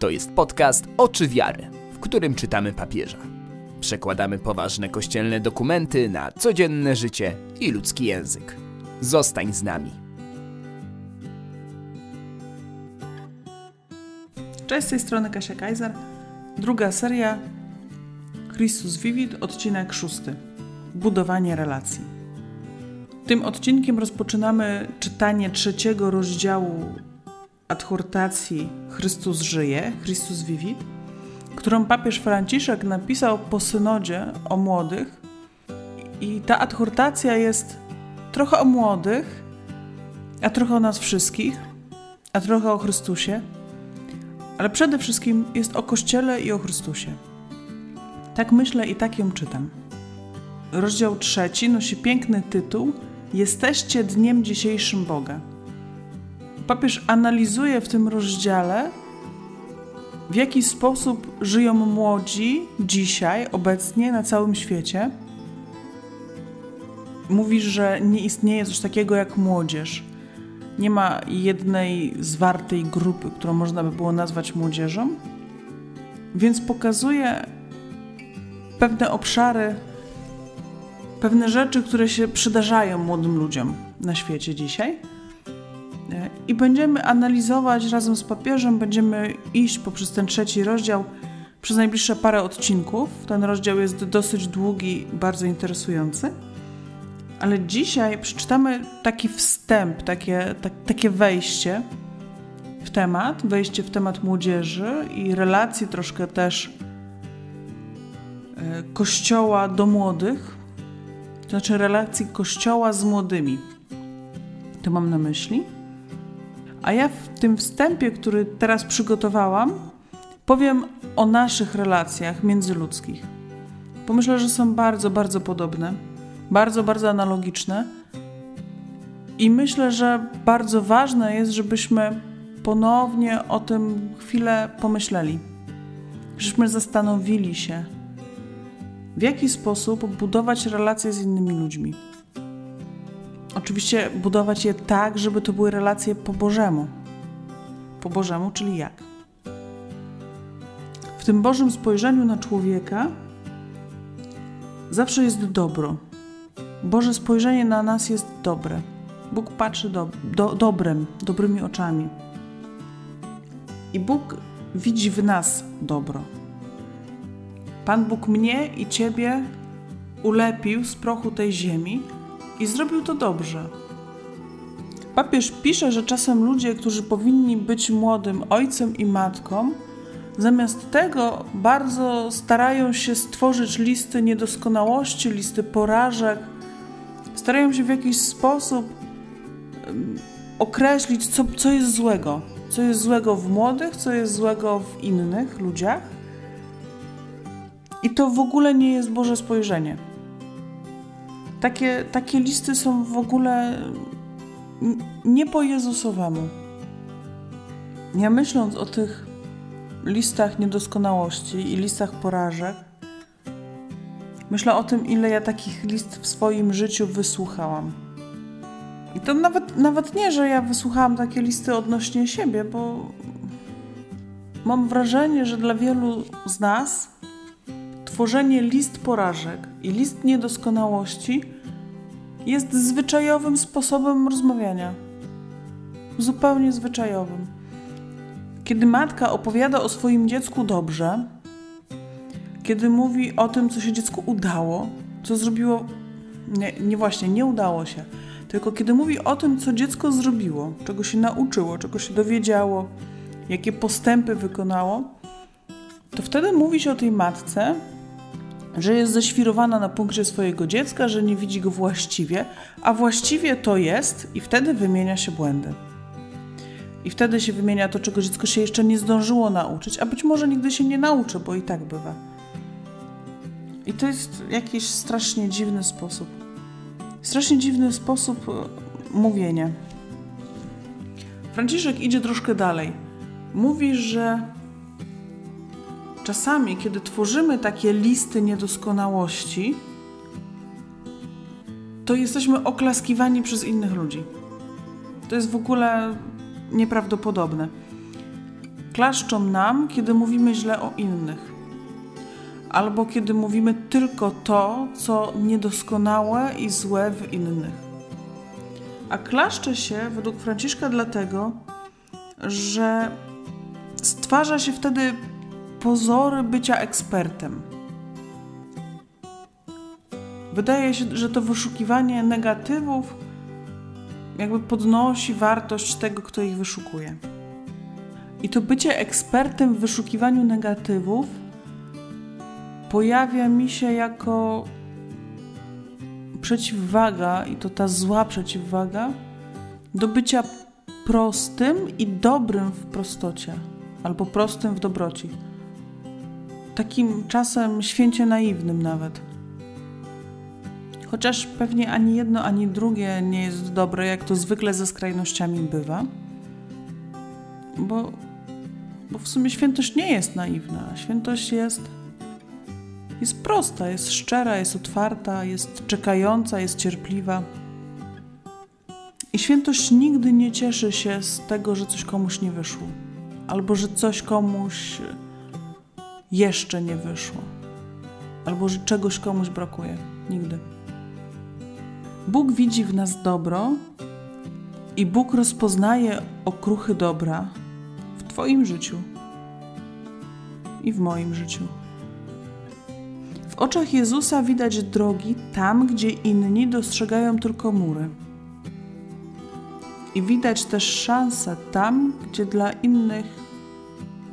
To jest podcast Oczy Wiary, w którym czytamy papieża. Przekładamy poważne kościelne dokumenty na codzienne życie i ludzki język. Zostań z nami. Cześć, z tej strony Kasia Kaiser. Druga seria Christus Vivit, odcinek szósty. Budowanie relacji. Tym odcinkiem rozpoczynamy czytanie trzeciego rozdziału adhortacji Chrystus żyje, Chrystus Vivit, którą papież Franciszek napisał po synodzie o młodych. I ta adhortacja jest trochę o młodych, a trochę o nas wszystkich, a trochę o Chrystusie, ale przede wszystkim jest o Kościele i o Chrystusie. Tak myślę i tak ją czytam. Rozdział trzeci nosi piękny tytuł Jesteście dniem dzisiejszym Boga papież analizuje w tym rozdziale, w jaki sposób żyją młodzi dzisiaj, obecnie na całym świecie. Mówi, że nie istnieje coś takiego jak młodzież. Nie ma jednej zwartej grupy, którą można by było nazwać młodzieżą, więc pokazuje pewne obszary, pewne rzeczy, które się przydarzają młodym ludziom na świecie dzisiaj i będziemy analizować razem z papieżem, będziemy iść poprzez ten trzeci rozdział przez najbliższe parę odcinków. Ten rozdział jest dosyć długi, bardzo interesujący. Ale dzisiaj przeczytamy taki wstęp, takie, tak, takie wejście w temat, wejście w temat młodzieży i relacji troszkę też e, kościoła do młodych, to znaczy relacji kościoła z młodymi. To mam na myśli. A ja w tym wstępie, który teraz przygotowałam, powiem o naszych relacjach międzyludzkich. Bo myślę, że są bardzo, bardzo podobne, bardzo, bardzo analogiczne. I myślę, że bardzo ważne jest, żebyśmy ponownie o tym chwilę pomyśleli. Żebyśmy zastanowili się, w jaki sposób budować relacje z innymi ludźmi. Oczywiście budować je tak, żeby to były relacje po Bożemu. Po Bożemu, czyli jak? W tym Bożym spojrzeniu na człowieka zawsze jest dobro. Boże spojrzenie na nas jest dobre. Bóg patrzy do, do, dobrem, dobrymi oczami. I Bóg widzi w nas dobro. Pan Bóg mnie i Ciebie ulepił z prochu tej ziemi, i zrobił to dobrze. Papież pisze, że czasem ludzie, którzy powinni być młodym ojcem i matką, zamiast tego bardzo starają się stworzyć listy niedoskonałości, listy porażek, starają się w jakiś sposób określić, co, co jest złego. Co jest złego w młodych, co jest złego w innych ludziach. I to w ogóle nie jest Boże spojrzenie. Takie, takie listy są w ogóle nie po Jezusowemu. Ja myśląc o tych listach niedoskonałości i listach porażek, myślę o tym, ile ja takich list w swoim życiu wysłuchałam. I to nawet, nawet nie, że ja wysłuchałam takie listy odnośnie siebie, bo mam wrażenie, że dla wielu z nas tworzenie list porażek i list niedoskonałości jest zwyczajowym sposobem rozmawiania. Zupełnie zwyczajowym. Kiedy matka opowiada o swoim dziecku dobrze, kiedy mówi o tym, co się dziecku udało, co zrobiło, nie, nie właśnie, nie udało się, tylko kiedy mówi o tym, co dziecko zrobiło, czego się nauczyło, czego się dowiedziało, jakie postępy wykonało, to wtedy mówi się o tej matce że jest zaświrowana na punkcie swojego dziecka, że nie widzi go właściwie, a właściwie to jest i wtedy wymienia się błędy. I wtedy się wymienia to, czego dziecko się jeszcze nie zdążyło nauczyć, a być może nigdy się nie nauczy, bo i tak bywa. I to jest jakiś strasznie dziwny sposób. Strasznie dziwny sposób e, mówienia. Franciszek idzie troszkę dalej. Mówi, że czasami, kiedy tworzymy takie listy niedoskonałości, to jesteśmy oklaskiwani przez innych ludzi. To jest w ogóle nieprawdopodobne. klaszczą nam, kiedy mówimy źle o innych, albo kiedy mówimy tylko to, co niedoskonałe i złe w innych. A klaszcze się według Franciszka dlatego, że stwarza się wtedy pozory bycia ekspertem. Wydaje się, że to wyszukiwanie negatywów jakby podnosi wartość tego, kto ich wyszukuje. I to bycie ekspertem w wyszukiwaniu negatywów pojawia mi się jako przeciwwaga, i to ta zła przeciwwaga, do bycia prostym i dobrym w prostocie, albo prostym w dobroci. Takim czasem święcie naiwnym nawet. Chociaż pewnie ani jedno, ani drugie nie jest dobre, jak to zwykle ze skrajnościami bywa. Bo, bo w sumie świętość nie jest naiwna. Świętość jest, jest prosta, jest szczera, jest otwarta, jest czekająca, jest cierpliwa. I świętość nigdy nie cieszy się z tego, że coś komuś nie wyszło, albo że coś komuś jeszcze nie wyszło, albo że czegoś komuś brakuje. Nigdy. Bóg widzi w nas dobro i Bóg rozpoznaje okruchy dobra w Twoim życiu i w moim życiu. W oczach Jezusa widać drogi tam, gdzie inni dostrzegają tylko mury. I widać też szanse tam, gdzie dla innych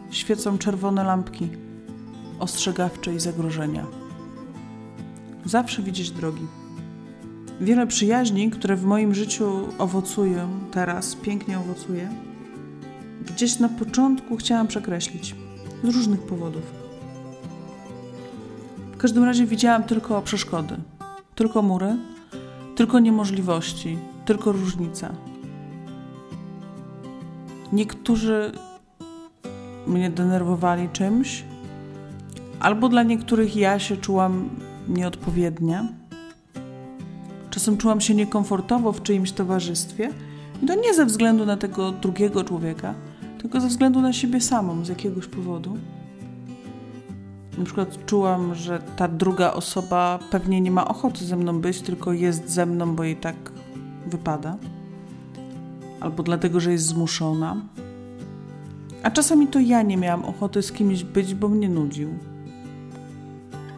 świecą czerwone lampki ostrzegawcze i zagrożenia. Zawsze widzieć drogi. Wiele przyjaźni, które w moim życiu owocują teraz, pięknie owocuje, gdzieś na początku chciałam przekreślić z różnych powodów. W każdym razie widziałam tylko przeszkody, tylko mury, tylko niemożliwości, tylko różnica. Niektórzy mnie denerwowali czymś, albo dla niektórych ja się czułam nieodpowiednia Czasem czułam się niekomfortowo w czyimś towarzystwie i to nie ze względu na tego drugiego człowieka, tylko ze względu na siebie samą z jakiegoś powodu. Na przykład czułam, że ta druga osoba pewnie nie ma ochoty ze mną być, tylko jest ze mną, bo jej tak wypada. Albo dlatego, że jest zmuszona. A czasami to ja nie miałam ochoty z kimś być, bo mnie nudził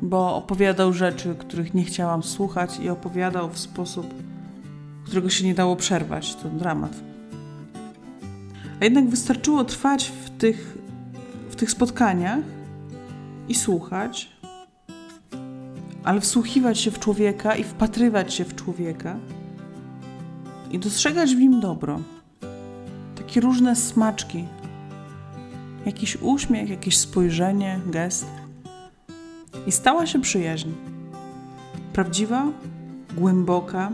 bo opowiadał rzeczy, których nie chciałam słuchać i opowiadał w sposób, którego się nie dało przerwać. To dramat. A jednak wystarczyło trwać w tych, w tych spotkaniach i słuchać, ale wsłuchiwać się w człowieka i wpatrywać się w człowieka i dostrzegać w nim dobro. Takie różne smaczki. Jakiś uśmiech, jakieś spojrzenie, gest i stała się przyjaźń. Prawdziwa, głęboka,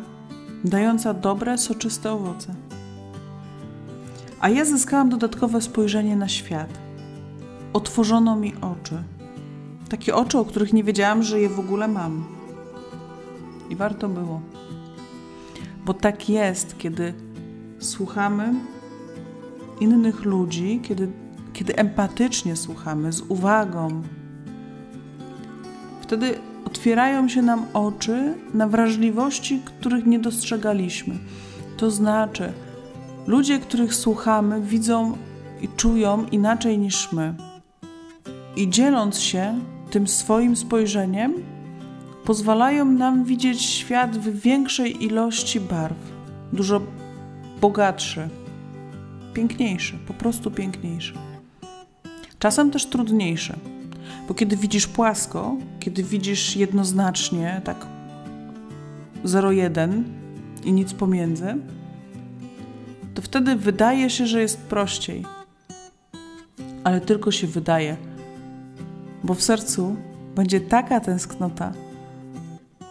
dająca dobre, soczyste owoce. A ja zyskałam dodatkowe spojrzenie na świat. Otworzono mi oczy. Takie oczy, o których nie wiedziałam, że je w ogóle mam. I warto było. Bo tak jest, kiedy słuchamy innych ludzi, kiedy, kiedy empatycznie słuchamy, z uwagą, Wtedy otwierają się nam oczy na wrażliwości, których nie dostrzegaliśmy. To znaczy, ludzie, których słuchamy, widzą i czują inaczej niż my. I dzieląc się tym swoim spojrzeniem, pozwalają nam widzieć świat w większej ilości barw, dużo bogatszy, piękniejszy, po prostu piękniejszy. Czasem też trudniejszy bo kiedy widzisz płasko, kiedy widzisz jednoznacznie, tak 0,1 i nic pomiędzy, to wtedy wydaje się, że jest prościej. Ale tylko się wydaje, bo w sercu będzie taka tęsknota,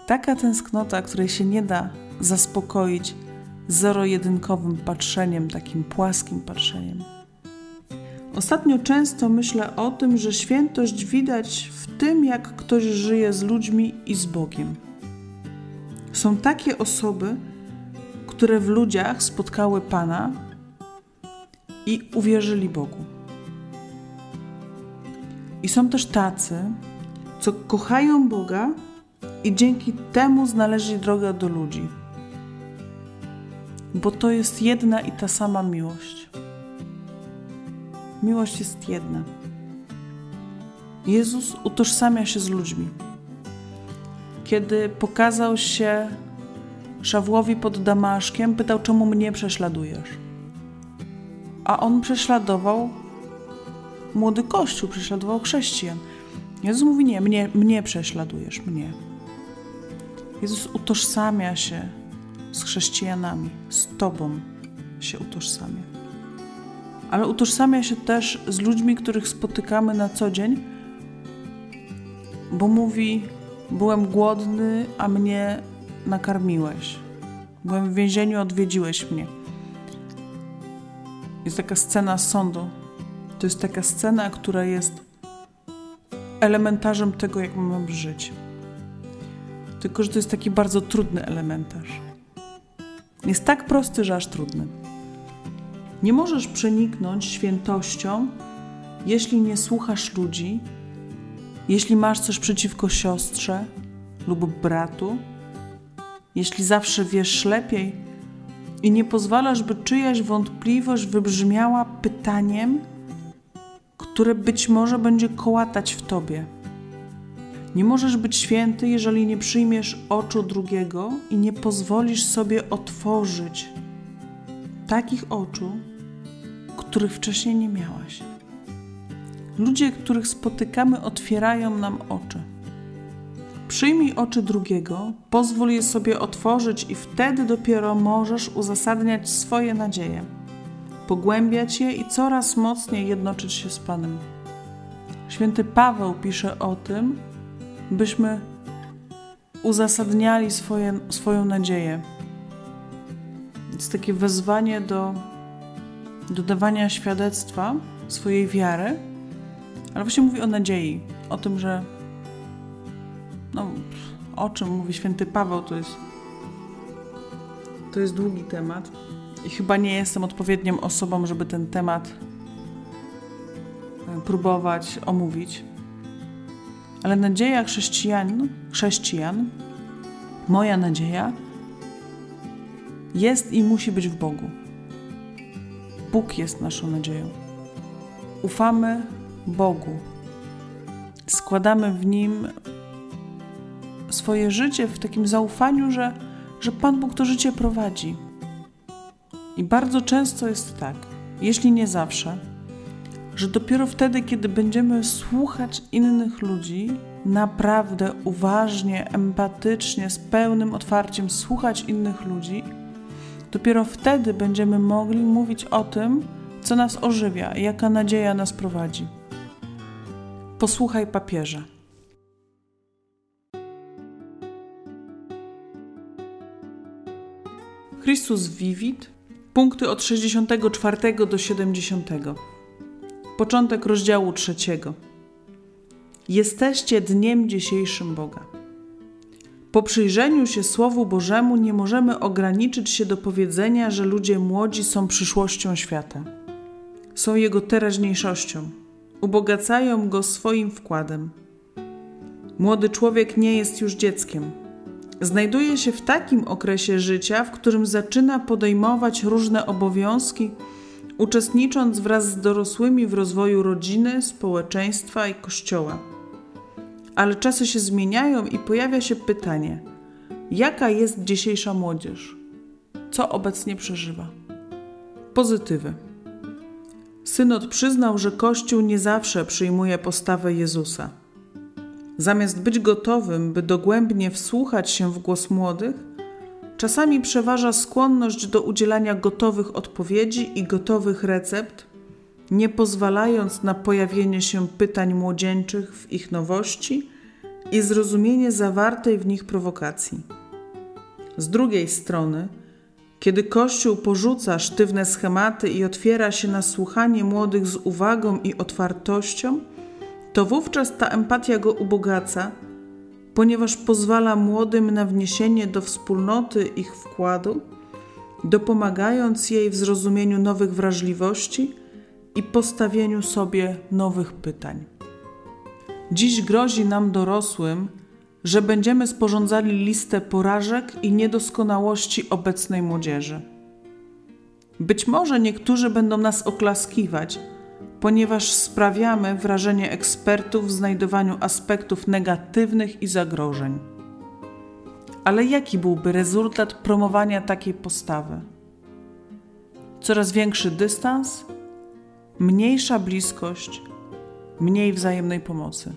taka tęsknota, której się nie da zaspokoić zero-jedynkowym patrzeniem, takim płaskim patrzeniem. Ostatnio często myślę o tym, że świętość widać w tym, jak ktoś żyje z ludźmi i z Bogiem. Są takie osoby, które w ludziach spotkały Pana i uwierzyli Bogu. I są też tacy, co kochają Boga i dzięki temu znaleźli drogę do ludzi. Bo to jest jedna i ta sama miłość. Miłość jest jedna. Jezus utożsamia się z ludźmi. Kiedy pokazał się Szawłowi pod Damaszkiem, pytał, czemu mnie prześladujesz? A on prześladował młody kościół, prześladował chrześcijan. Jezus mówi: Nie, mnie, mnie prześladujesz, mnie. Jezus utożsamia się z chrześcijanami, z Tobą się utożsamia. Ale utożsamia się też z ludźmi, których spotykamy na co dzień, bo mówi: Byłem głodny, a mnie nakarmiłeś. Byłem w więzieniu, odwiedziłeś mnie. Jest taka scena sądu. To jest taka scena, która jest elementarzem tego, jak mamy żyć. Tylko, że to jest taki bardzo trudny elementarz. Jest tak prosty, że aż trudny. Nie możesz przeniknąć świętością, jeśli nie słuchasz ludzi, jeśli masz coś przeciwko siostrze lub bratu, jeśli zawsze wiesz lepiej i nie pozwalasz, by czyjaś wątpliwość wybrzmiała pytaniem, które być może będzie kołatać w tobie. Nie możesz być święty, jeżeli nie przyjmiesz oczu drugiego i nie pozwolisz sobie otworzyć takich oczu, których wcześniej nie miałaś. Ludzie, których spotykamy, otwierają nam oczy. Przyjmij oczy drugiego, pozwól je sobie otworzyć, i wtedy dopiero możesz uzasadniać swoje nadzieje, pogłębiać je i coraz mocniej jednoczyć się z Panem. Święty Paweł pisze o tym, byśmy uzasadniali swoje, swoją nadzieję. Jest takie wezwanie do, do dawania świadectwa swojej wiary, ale właśnie mówi o nadziei, o tym, że no, o czym mówi święty Paweł, to jest, to jest długi temat i chyba nie jestem odpowiednią osobą, żeby ten temat e, próbować omówić. Ale nadzieja chrześcijan, chrześcijan, moja nadzieja jest i musi być w Bogu. Bóg jest naszą nadzieją. Ufamy Bogu. Składamy w Nim swoje życie w takim zaufaniu, że, że Pan Bóg to życie prowadzi. I bardzo często jest tak, jeśli nie zawsze, że dopiero wtedy, kiedy będziemy słuchać innych ludzi, naprawdę uważnie, empatycznie, z pełnym otwarciem słuchać innych ludzi, dopiero wtedy będziemy mogli mówić o tym, co nas ożywia, jaka nadzieja nas prowadzi. Posłuchaj papieża. Chrystus Vivit, punkty od 64 do 70. Początek rozdziału trzeciego. Jesteście dniem dzisiejszym Boga. Po przyjrzeniu się Słowu Bożemu nie możemy ograniczyć się do powiedzenia, że ludzie młodzi są przyszłością świata. Są jego teraźniejszością. Ubogacają go swoim wkładem. Młody człowiek nie jest już dzieckiem Znajduje się w takim okresie życia, w którym zaczyna podejmować różne obowiązki, uczestnicząc wraz z dorosłymi w rozwoju rodziny, społeczeństwa i kościoła. Ale czasy się zmieniają i pojawia się pytanie: jaka jest dzisiejsza młodzież? Co obecnie przeżywa? Pozytywy. Synod przyznał, że Kościół nie zawsze przyjmuje postawę Jezusa. Zamiast być gotowym, by dogłębnie wsłuchać się w głos młodych, czasami przeważa skłonność do udzielania gotowych odpowiedzi i gotowych recept, nie pozwalając na pojawienie się pytań młodzieńczych w ich nowości i zrozumienie zawartej w nich prowokacji. Z drugiej strony, kiedy Kościół porzuca sztywne schematy i otwiera się na słuchanie młodych z uwagą i otwartością, to wówczas ta empatia go ubogaca, ponieważ pozwala młodym na wniesienie do wspólnoty ich wkładu, dopomagając jej w zrozumieniu nowych wrażliwości i postawieniu sobie nowych pytań. Dziś grozi nam dorosłym, że będziemy sporządzali listę porażek i niedoskonałości obecnej młodzieży. Być może niektórzy będą nas oklaskiwać, ponieważ sprawiamy wrażenie ekspertów w znajdowaniu aspektów negatywnych i zagrożeń. Ale jaki byłby rezultat promowania takiej postawy? Coraz większy dystans, mniejsza bliskość, mniej wzajemnej pomocy.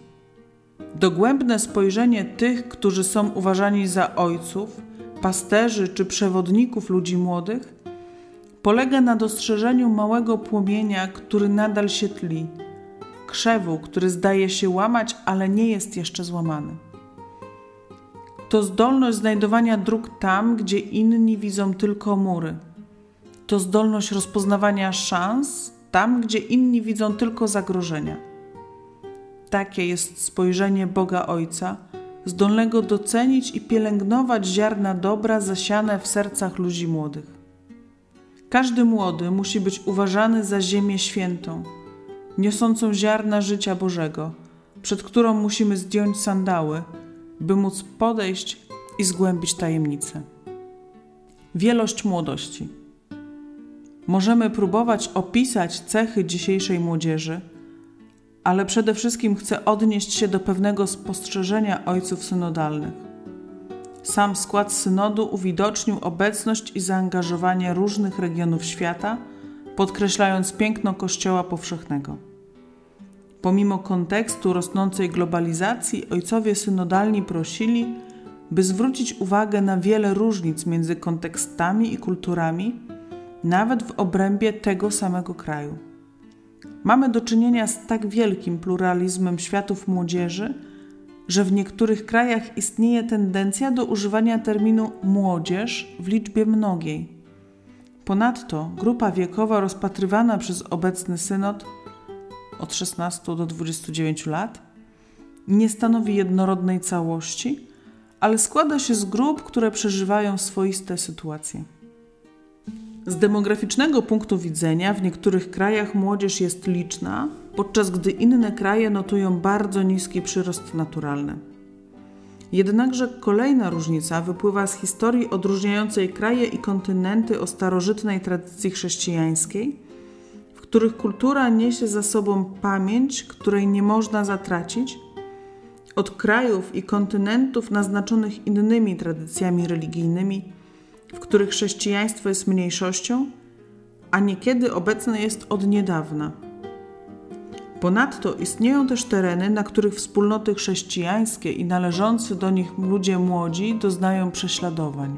Dogłębne spojrzenie tych, którzy są uważani za ojców, pasterzy czy przewodników ludzi młodych, polega na dostrzeżeniu małego płomienia, który nadal się tli, krzewu, który zdaje się łamać, ale nie jest jeszcze złamany. To zdolność znajdowania dróg tam, gdzie inni widzą tylko mury. To zdolność rozpoznawania szans tam, gdzie inni widzą tylko zagrożenia. Takie jest spojrzenie Boga Ojca, zdolnego docenić i pielęgnować ziarna dobra zasiane w sercach ludzi młodych. Każdy młody musi być uważany za ziemię świętą, niosącą ziarna życia Bożego, przed którą musimy zdjąć sandały, by móc podejść i zgłębić tajemnicę. Wielość młodości. Możemy próbować opisać cechy dzisiejszej młodzieży, ale przede wszystkim chcę odnieść się do pewnego spostrzeżenia ojców synodalnych. Sam skład synodu uwidocznił obecność i zaangażowanie różnych regionów świata, podkreślając piękno Kościoła powszechnego. Pomimo kontekstu rosnącej globalizacji, ojcowie synodalni prosili, by zwrócić uwagę na wiele różnic między kontekstami i kulturami, nawet w obrębie tego samego kraju. Mamy do czynienia z tak wielkim pluralizmem światów młodzieży, że w niektórych krajach istnieje tendencja do używania terminu młodzież w liczbie mnogiej. Ponadto grupa wiekowa rozpatrywana przez obecny synod od 16 do 29 lat nie stanowi jednorodnej całości, ale składa się z grup, które przeżywają swoiste sytuacje. Z demograficznego punktu widzenia w niektórych krajach młodzież jest liczna, podczas gdy inne kraje notują bardzo niski przyrost naturalny. Jednakże kolejna różnica wypływa z historii odróżniającej kraje i kontynenty o starożytnej tradycji chrześcijańskiej, w których kultura niesie za sobą pamięć, której nie można zatracić, od krajów i kontynentów naznaczonych innymi tradycjami religijnymi, w których chrześcijaństwo jest mniejszością, a niekiedy obecne jest od niedawna. Ponadto istnieją też tereny, na których wspólnoty chrześcijańskie i należący do nich ludzie młodzi doznają prześladowań.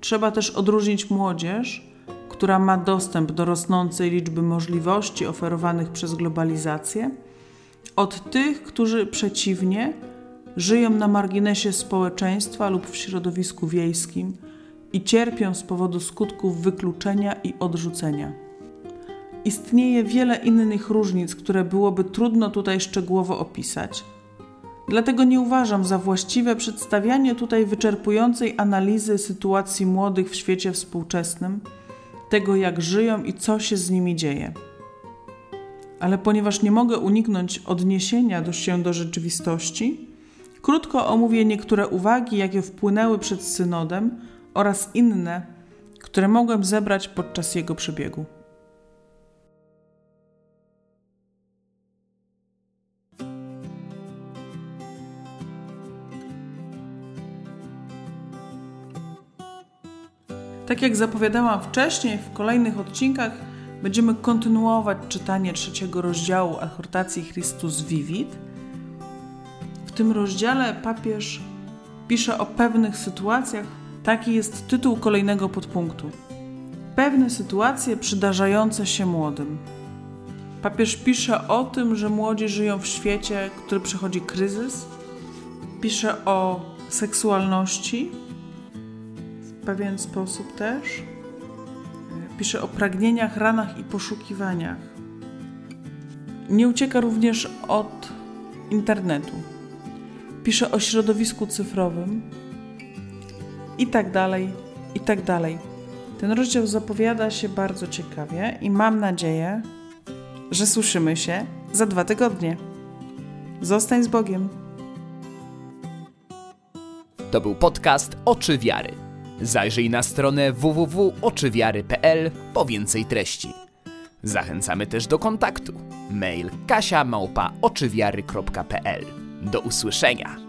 Trzeba też odróżnić młodzież, która ma dostęp do rosnącej liczby możliwości oferowanych przez globalizację, od tych, którzy przeciwnie żyją na marginesie społeczeństwa lub w środowisku wiejskim i cierpią z powodu skutków wykluczenia i odrzucenia. Istnieje wiele innych różnic, które byłoby trudno tutaj szczegółowo opisać. Dlatego nie uważam za właściwe przedstawianie tutaj wyczerpującej analizy sytuacji młodych w świecie współczesnym, tego jak żyją i co się z nimi dzieje. Ale ponieważ nie mogę uniknąć odniesienia do się do rzeczywistości, Krótko omówię niektóre uwagi, jakie wpłynęły przed synodem oraz inne, które mogłem zebrać podczas jego przebiegu. Tak jak zapowiadałam wcześniej, w kolejnych odcinkach będziemy kontynuować czytanie trzeciego rozdziału adhortacji Christus Vivit – tym rozdziale papież pisze o pewnych sytuacjach. Taki jest tytuł kolejnego podpunktu. Pewne sytuacje przydarzające się młodym. Papież pisze o tym, że młodzi żyją w świecie, który przechodzi kryzys. Pisze o seksualności w pewien sposób też. Pisze o pragnieniach, ranach i poszukiwaniach. Nie ucieka również od internetu pisze o środowisku cyfrowym i tak dalej, i tak dalej. Ten rozdział zapowiada się bardzo ciekawie i mam nadzieję, że słyszymy się za dwa tygodnie. Zostań z Bogiem. To był podcast Oczy Wiary. Zajrzyj na stronę www.oczywiary.pl po więcej treści. Zachęcamy też do kontaktu. Mail kasia małpa oczywiary.pl. Do usłyszenia.